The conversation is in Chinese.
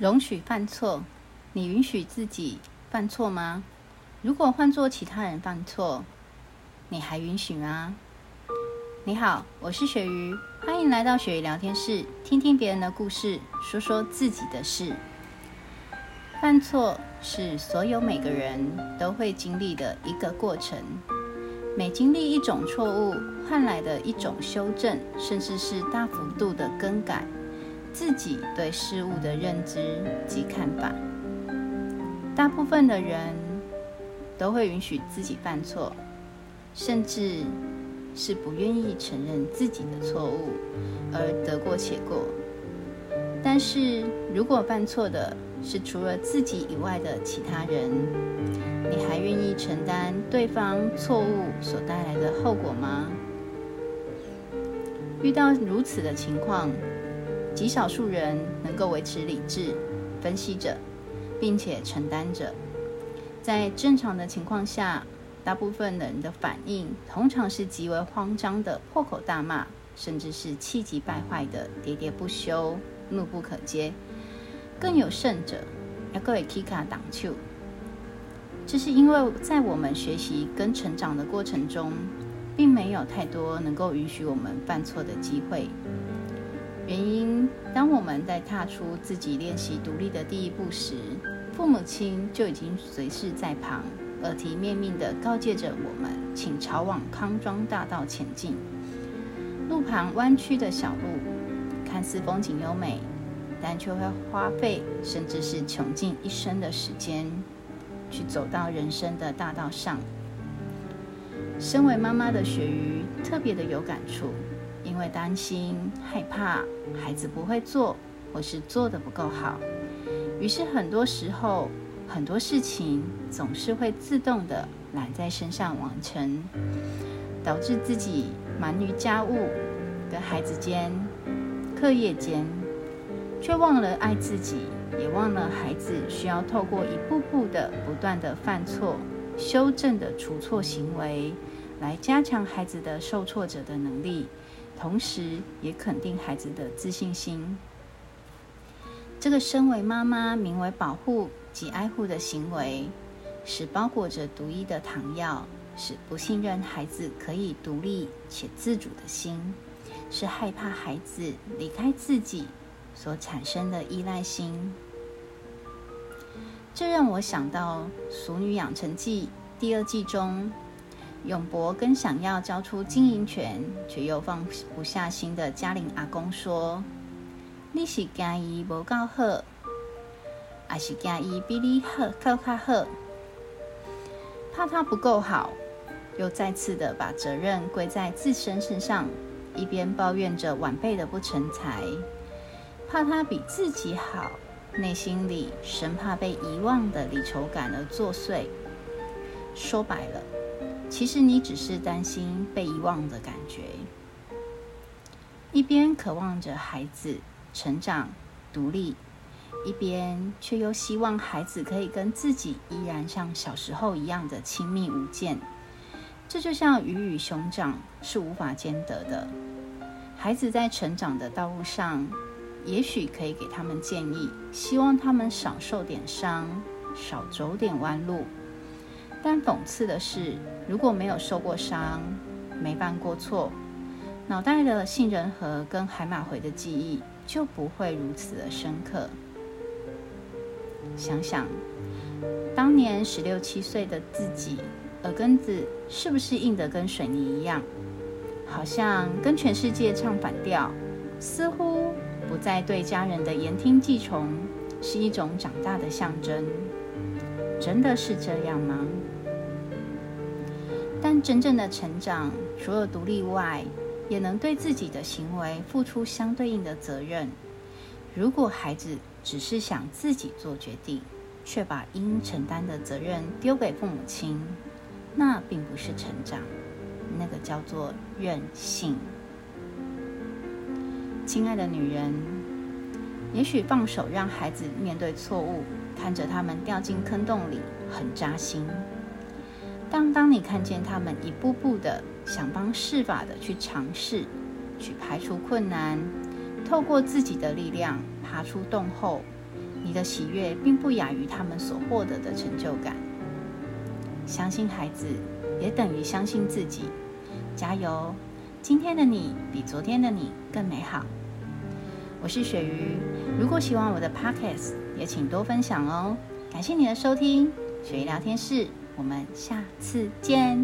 容许犯错，你允许自己犯错吗？如果换做其他人犯错，你还允许吗？你好，我是鳕鱼，欢迎来到鳕鱼聊天室，听听别人的故事，说说自己的事。犯错是所有每个人都会经历的一个过程，每经历一种错误，换来的一种修正，甚至是大幅度的更改。自己对事物的认知及看法，大部分的人都会允许自己犯错，甚至是不愿意承认自己的错误而得过且过。但是如果犯错的是除了自己以外的其他人，你还愿意承担对方错误所带来的后果吗？遇到如此的情况。极少数人能够维持理智、分析着，并且承担着。在正常的情况下，大部分人的反应通常是极为慌张的破口大骂，甚至是气急败坏的喋喋不休、怒不可遏。更有甚者，要各位 Kika 挡球。这是因为在我们学习跟成长的过程中，并没有太多能够允许我们犯错的机会。原因，当我们在踏出自己练习独立的第一步时，父母亲就已经随侍在旁，耳提面命地告诫着我们，请朝往康庄大道前进。路旁弯曲的小路，看似风景优美，但却会花费甚至是穷尽一生的时间，去走到人生的大道上。身为妈妈的鳕鱼，特别的有感触。因为担心、害怕孩子不会做，或是做的不够好，于是很多时候很多事情总是会自动的揽在身上完成，导致自己忙于家务、跟孩子间、课业间，却忘了爱自己，也忘了孩子需要透过一步步的不断的犯错、修正的除错行为，来加强孩子的受挫者的能力。同时，也肯定孩子的自信心。这个身为妈妈名为保护及爱护的行为，是包裹着毒一的糖药，是不信任孩子可以独立且自主的心，是害怕孩子离开自己所产生的依赖心。这让我想到《俗女养成记》第二季中。永博跟想要交出经营权却又放不下心的嘉玲阿公说：“你是惊伊无够好，还是惊伊比你好更加好？怕他不够好，又再次的把责任归在自身身上，一边抱怨着晚辈的不成才，怕他比自己好，内心里生怕被遗忘的离愁感而作祟。说白了。”其实你只是担心被遗忘的感觉，一边渴望着孩子成长独立，一边却又希望孩子可以跟自己依然像小时候一样的亲密无间。这就像鱼与熊掌是无法兼得的。孩子在成长的道路上，也许可以给他们建议，希望他们少受点伤，少走点弯路。但讽刺的是，如果没有受过伤，没犯过错，脑袋的杏仁核跟海马回的记忆就不会如此的深刻。想想，当年十六七岁的自己，耳根子是不是硬得跟水泥一样？好像跟全世界唱反调，似乎不再对家人的言听计从，是一种长大的象征。真的是这样吗？真正的成长，除了独立外，也能对自己的行为付出相对应的责任。如果孩子只是想自己做决定，却把应承担的责任丢给父母亲，那并不是成长，那个叫做任性。亲爱的女人，也许放手让孩子面对错误，看着他们掉进坑洞里，很扎心。当当你看见他们一步步的想方设法的去尝试，去排除困难，透过自己的力量爬出洞后，你的喜悦并不亚于他们所获得的成就感。相信孩子，也等于相信自己。加油！今天的你比昨天的你更美好。我是鳕鱼，如果喜欢我的 Podcast，也请多分享哦。感谢你的收听，鳕鱼聊天室，我们下次见。